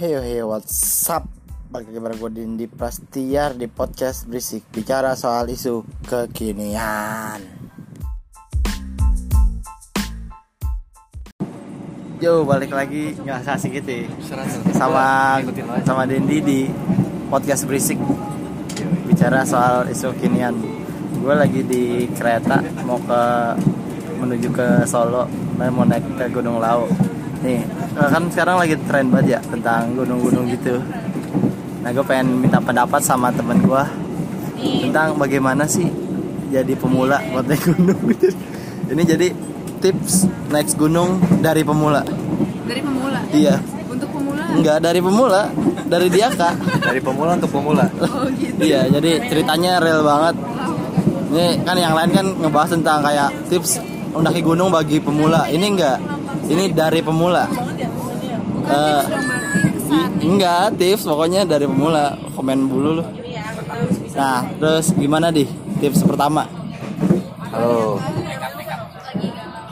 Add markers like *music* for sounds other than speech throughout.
Heyo heyo what's up? Balik lagi bareng gue Dindi Prastiar di podcast Berisik Bicara soal isu kekinian. Yo balik lagi. Nggak asik gitu ya. Sama sama Dendi di podcast Berisik Bicara soal isu kekinian. Gue lagi di kereta mau ke menuju ke Solo. Dan mau naik ke Gunung Lau nih kan sekarang lagi tren banget ya tentang gunung-gunung gitu. Nah gue pengen minta pendapat sama temen gue tentang bagaimana sih jadi pemula buat naik gunung. *laughs* Ini jadi tips naik gunung dari pemula. Dari pemula? iya. Untuk pemula? enggak dari pemula. Dari dia kak. Dari pemula untuk pemula. Oh gitu. Iya jadi ceritanya real banget. Ini kan yang lain kan ngebahas tentang kayak tips mendaki gunung bagi pemula. Ini enggak ini dari pemula. Kesan enggak tips. Pokoknya dari pemula. Komen dulu lu. Nah terus gimana di? Tips pertama. Halo.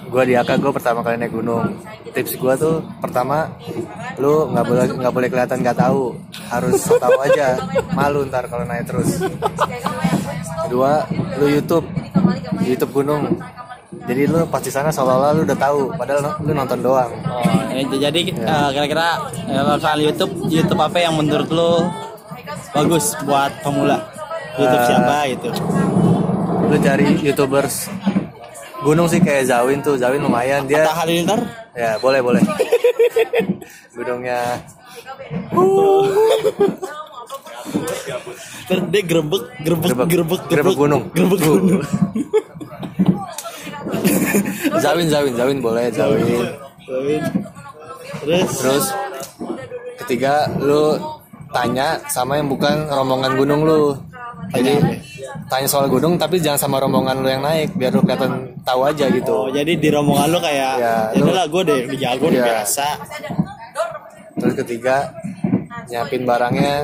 Gue di AK gue pertama kali naik gunung. Tips gue tuh pertama lu nggak boleh nggak boleh kelihatan nggak tahu. Harus tahu aja. Malu ntar kalau naik terus. Kedua lu YouTube. YouTube gunung jadi lu pas di sana seolah-olah lu udah tahu padahal lu nonton doang. Oh eh, jadi eh, kira-kira kalau soal YouTube YouTube apa yang menurut lu bagus buat pemula? YouTube Eh, siapa gitu? lu cari youtubers gunung sih kayak Zawin tuh. Zawin lumayan dia Atta Halilintar? Ya boleh boleh. *laughs* Gunungnya. Ntar dia grebek grebek Grebek. grebek Grebek gunung. grebek gunung *laughs* *laughs* Zawin Zawin Zawin boleh Zawin. terus Terus ketiga lu tanya sama yang bukan rombongan gunung lu. Jadi tanya soal gunung tapi jangan sama rombongan lu yang naik biar lu kelihatan tahu aja Oh, gitu. jadi di rombongan lu kayak Ya, ya lu- udahlah gue deh udah jago Ya. biasa. Terus ketiga nyiapin barangnya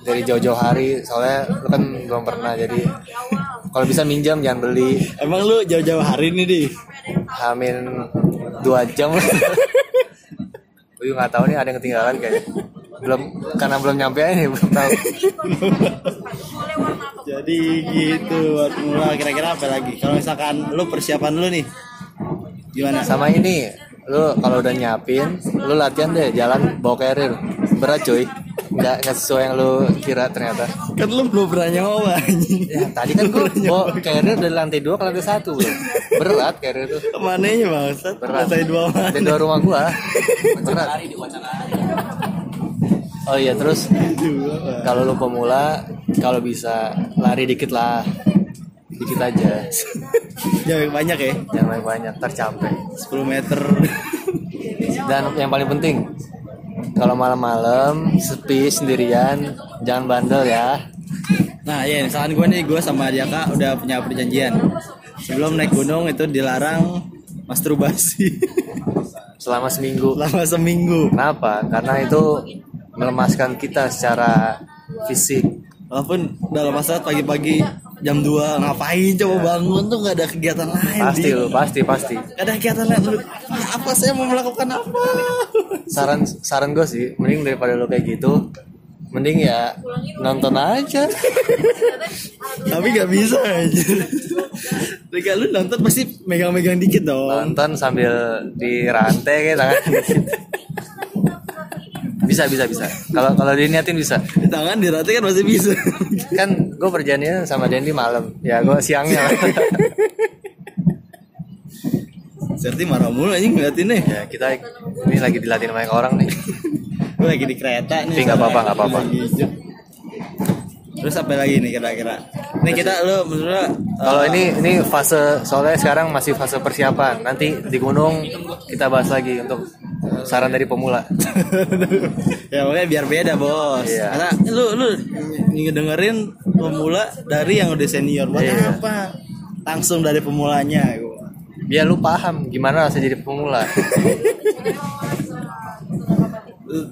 dari jauh-jauh hari soalnya lu kan belum pernah jadi kalau bisa minjam jangan beli. Emang lu jauh-jauh hari nih di? Hamin dua jam. *laughs* Uyu nggak tahu nih ada yang ketinggalan kayaknya belum karena belum nyampe aja nih belum tahu. Jadi gitu buat pemula kira-kira apa lagi? Kalau misalkan lu persiapan lu nih gimana? sama ini lu kalau udah nyiapin lu latihan deh jalan bawa carrier berat cuy nggak nggak sesuai yang lu kira ternyata. Kan lu belum pernah nyoba anjing. ya tadi kan gua bawa carrier dari lantai dua ke lantai satu bro. Berat carrier tuh. Ke mana ya berat. Lantai dua mana? lantai dua rumah gua. Berat. Oh iya terus kalau lu pemula kalau bisa lari dikit lah. Dikit aja. Jangan banyak ya. jangan banyak banyak tercapek 10 meter. dan yang paling penting kalau malam-malam sepi sendirian jangan bandel ya. Nah ya misalkan gue nih gue sama Diaka udah punya perjanjian. Sebelum naik gunung itu dilarang masturbasi. *laughs* Selama seminggu. Selama seminggu. kenapa? Karena itu melemaskan kita secara fisik. Walaupun dalam masa pagi-pagi jam 2 ngapain coba bangun tuh nggak ada kegiatan lain. pasti lu pasti pasti Nggak ada kegiatan lain. Lu, Apa saya mau melakukan apa? saran saran gue sih mending daripada lu kayak gitu mending ya nonton aja *laughs* Tapi nggak bisa aja. Ketika lu nonton pasti megang-megang dikit dong. nonton sambil dirantai kayak tangan *laughs* bisa bisa bisa kalau kalau diniatin bisa tangan dirati kan masih bisa. kan gue perjanjian sama Dendi malam ya gue siangnya Serti marah mulu anjing ngeliatin nih. ya kita ini lagi dilatih sama orang nih Gue lagi di kereta nih. Tapi nggak apa-apa, nggak apa-apa. Terus apa lagi nih kira-kira? Nih kita lu menurut kalau eh, ini ini fase soalnya sekarang masih fase persiapan nanti di gunung kita bahas lagi untuk saran dari pemula *laughs* ya makanya biar beda bos. Iya. Karena lu lu ngedengerin pemula dari yang udah senior. Buat Iya. apa? Langsung dari pemulanya. gua. biar lu paham gimana rasanya jadi pemula *laughs*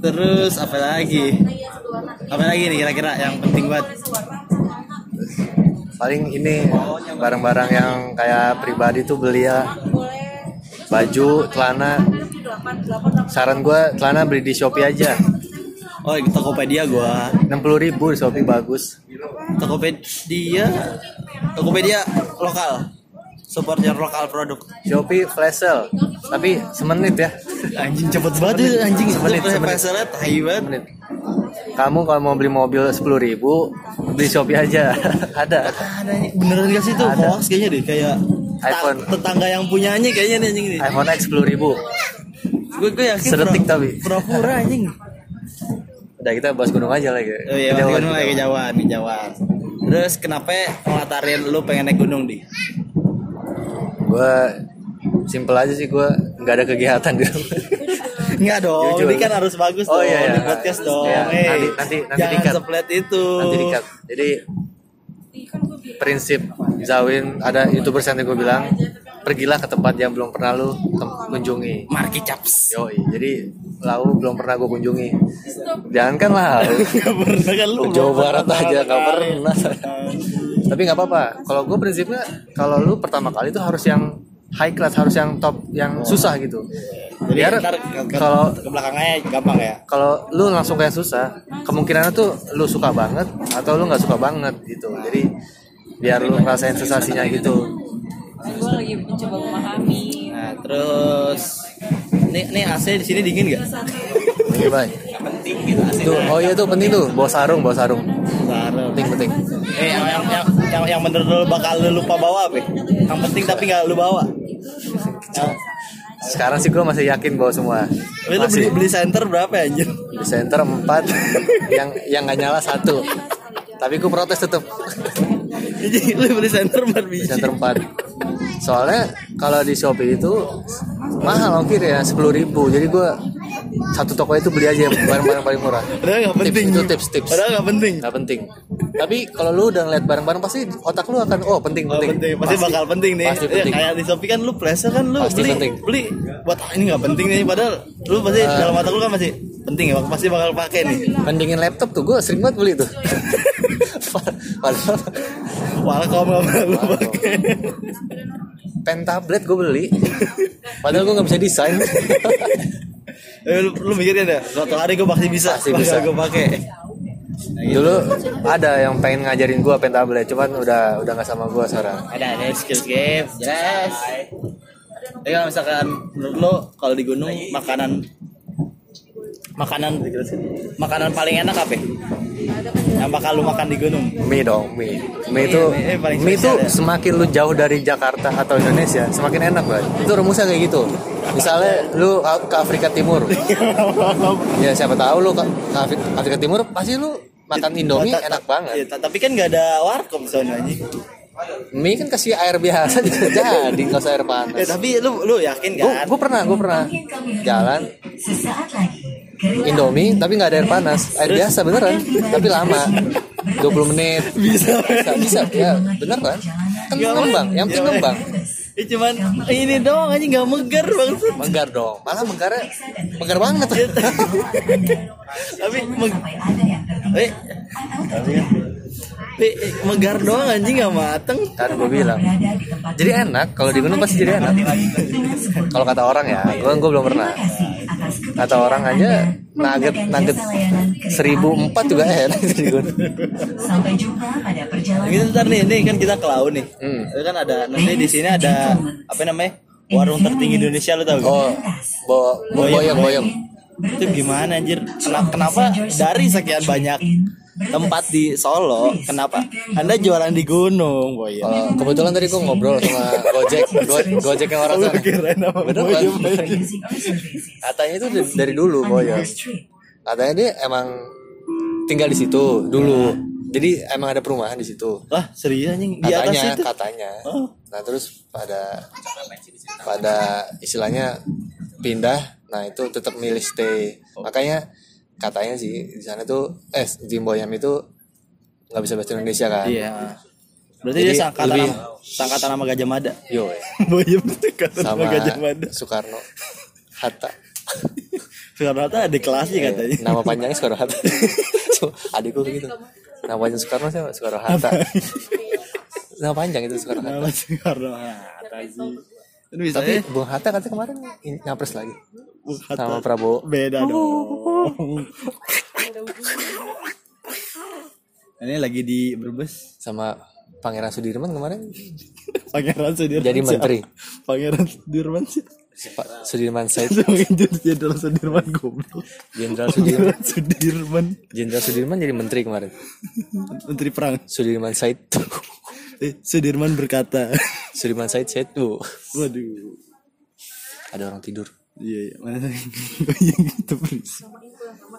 Terus apa lagi? Apa lagi nih kira-kira yang penting buat paling ini barang-barang yang kayak pribadi tuh beli ya baju celana saran gue celana beli di Shopee aja Oh, di Tokopedia gua. 60 ribu di Shopee bagus Tokopedia Tokopedia lokal. Support your lokal produk. Shopee flash sale tapi semenit ya Anjing cepet banget ya, anjing. Semenit, semenit. tai banget. semenit kamu kalau mau beli mobil 10 ribu beli Shopee aja *laughs* ada Ada beneran gak sih tuh Ada. hoax kayaknya deh kayak iPhone. tetangga yang punyanya kayaknya nih anjing nih. iPhone X 10 ribu Gue gue yakin Sedetik pura- tapi. pura-pura anjing. udah kita bahas gunung aja lagi Oh iya, Kejauhan, gunung lagi kejauhan. kejauhan, kejauhan. Terus kenapa ngelatarin lu pengen naik gunung di? gue simple aja sih gue nggak ada kegiatan di rumah *laughs* Enggak dong, Jujur. ini kan harus bagus Oh, dong iya, iya. di podcast dong. Iya, Hey, nanti- nanti- nanti jangan di-cut. seplet itu. nanti dikat jadi prinsip Zawin ada youtuber yang gue bilang pergilah ke tempat yang belum pernah lu kunjungi. Marki Caps. Yoi, jadi lau belum pernah gue kunjungi. Jangan kan *laughs* Gak pernah kan lu? Jawa Barat aja kali. pernah. tapi nggak apa-apa. Kalau gue prinsipnya kalau lu pertama kali itu harus yang high class harus yang top yang susah gitu. Jadi biar ntar kalau ke belakangnya gampang ya. kalau lu langsung kayak susah kemungkinannya tuh lu suka banget atau lu nggak suka banget gitu. Jadi biar lu ngerasain sensasinya gitu gue lagi mencoba memahami Nah, terus nih nih AC di sini dingin gak? Oke, bye. Penting gitu AC. tuh oh iya tuh penting tuh bawa sarung bawa sarung Sarung. penting penting Eh, yang yang yang yang, yang bener lu bakal lu lupa bawa apa? ya? Yang penting tapi nggak lu bawa. Yang, sekarang sih gue masih yakin bawa semua lu beli, masih beli center berapa ya anjir? di center 4 yang yang nggak nyala satu tapi gue protes tetep *laughs* Jadi lu beli center buat di biji. center 4 soalnya kalau di Shopee itu mahal ongkir ya 10.000 ribu jadi gue satu toko itu beli aja barang-barang paling murah Padahal Tips, penting. itu tips, tips. Padahal nggak penting. nggak penting tapi kalau lu udah ngeliat barang-barang pasti otak lu akan oh penting Oh, penting, penting. Pasti, bakal penting nih. pasti Ya, penting kayak di Shopee kan lu pressure kan lu Pasti beli penting. beli buat ah, ini nggak penting nih padahal lu pasti Ah. dalam mata lu kan masih penting ya pasti bakal pakai nih. mendingin laptop tuh gue sering banget beli tuh *laughs* padahal kalau nggak lu pakai. pen tablet gue beli padahal gue nggak bisa desain Eh, lu, lu mikirin ya suatu hari gue pasti bisa Pasti bisa. gue pakai. dulu ada yang pengen ngajarin gue pen tablet cuman udah udah nggak sama gue sekarang Ada ada skills game jelas. Tapi kalau misalkan menurut lo kalau di gunung makanan makanan makanan paling enak apa? ya? Yang bakal lu makan di gunung? mie dong mie mie itu Mie, mie mie itu ya. semakin lu jauh dari Jakarta atau Indonesia semakin enak banget itu rumusnya kayak gitu misalnya lu ke Afrika Timur ya siapa tahu lu ke ke Afri- Afrika Timur pasti lu makan Indomie Ta- ta- enak banget Iya, ta- tapi kan nggak ada warkop soalnya mie kan kasih air biasa jadi nggak usah air Eh, panas tapi lu lu yakin kan? gue pernah gue pernah jalan Indomie tapi nggak ada air panas. Air biasa beneran. tapi lama. 20 menit. Bisa. bisa bisa. Ya beneran kan? Ngembang yang penting Iya, ngembang. Eh, cuman ini doang anjing nggak megar banget. menggar dong. Malah menggarnya menggar banget. Tapi meg eh, eh, eh, megar doang anjing nggak mateng. kan gue bilang. Jadi enak kalau di gunung pasti jadi enak. kalau kata orang ya gue gue belum pernah kata orang aja nugget nugget seribu empat juga enak Sampai jumpa pada perjalanan Gitu ntar nih, ini kan kita ke laut nih. Hmm. Itu kan ada nanti di sini ada apa namanya? Warung tertinggi Indonesia lu tahu gak? oh bo, bo boyong boyong Itu gimana anjir? Kenapa, kenapa dari sekian banyak tempat di Solo, kenapa Anda jualan di gunung, boy? Oh, kebetulan tadi gue ngobrol sama Gojek, *laughs* Go- Gojek yang orang sana. Bener kan? boyong. Katanya itu dari- dulu Boyong. Katanya dia emang tinggal di situ dulu. Jadi emang ada perumahan di situ. Lah, serius anjing di atas Katanya, itu. katanya. Oh. Nah terus pada pada istilahnya pindah, nah itu tetap milih stay. Makanya katanya sih di sana tuh eh di Boyam itu nggak bisa bahasa Indonesia kan? Iya. Berarti Jadi dia sangkatan lebih- sama, sangkatan sama Gajah Mada. Yo, *laughs* Boyong sangkatan sama, sama Gajah Mada. Soekarno Hatta. *laughs* Soekarno Hatta ada kelasnya katanya. Nama panjangnya Soekarno Hatta. *laughs* Adikku begitu. Namanya Soekarno siapa? Soekarno Hatta. Nama panjang itu Soekarno Hatta. Nama Soekarno Hatta sih. Itu bisa Tapi? Bung Hatta katanya kemarin in- nyapres lagi. sama Prabowo Beda dong. Ini lagi di Brebes. sama Pangeran Sudirman kemarin Pangeran Sudirman. Jadi menteri. Pangeran Sudirman sih. Pak *laughs* Sudirman Said Jenderal Sudirman goblok. Jenderal Sudirman Sudirman. Jenderal Sudirman jadi menteri kemarin Menteri Perang. Sudirman Said Eh, Sudirman berkata. Sudirman Said Said tuh Waduh. ada orang tidur Iya, iya. Mana *laughs* yang gitu.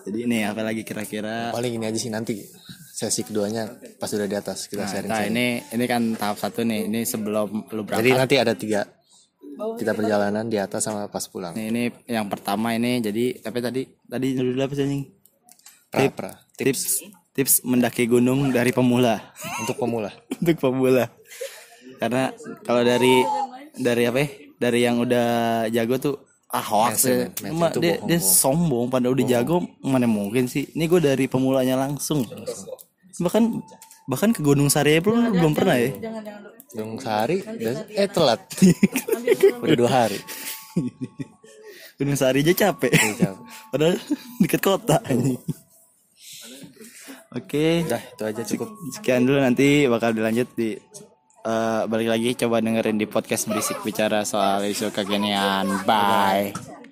Jadi ini apa lagi kira-kira? paling ini aja sih nanti sesi keduanya pas udah di atas kita sharing Nah, ini ini kan tahap satu nih. Ini sebelum lu berangkat. jadi nanti ada tiga kita perjalanan di atas sama pas pulang Nih, ini yang pertama ini jadi apa tadi? Tadi dulu apa sih pra, pra. Tips tips mendaki gunung dari pemula. untuk pemula *laughs* Untuk pemula. Karena kalau dari dari apa ya? Dari yang udah jago tuh ah ya. Mensen Cuma itu dia, bohong, dia bohong. sombong pada udah jago mana mungkin sih. Ini gue dari pemulanya langsung. Bahkan bahkan ke Gunung Sari pun belum pernah ya. Gunung sehari dan- eh telat udah dua hari Gunung Sari aja capek. capek. Padahal dekat kota anjing. Oke, udah itu aja cukup sekian dulu nanti bakal dilanjut di eh, balik lagi coba dengerin di podcast berisik bicara soal isu kekinian. Bye.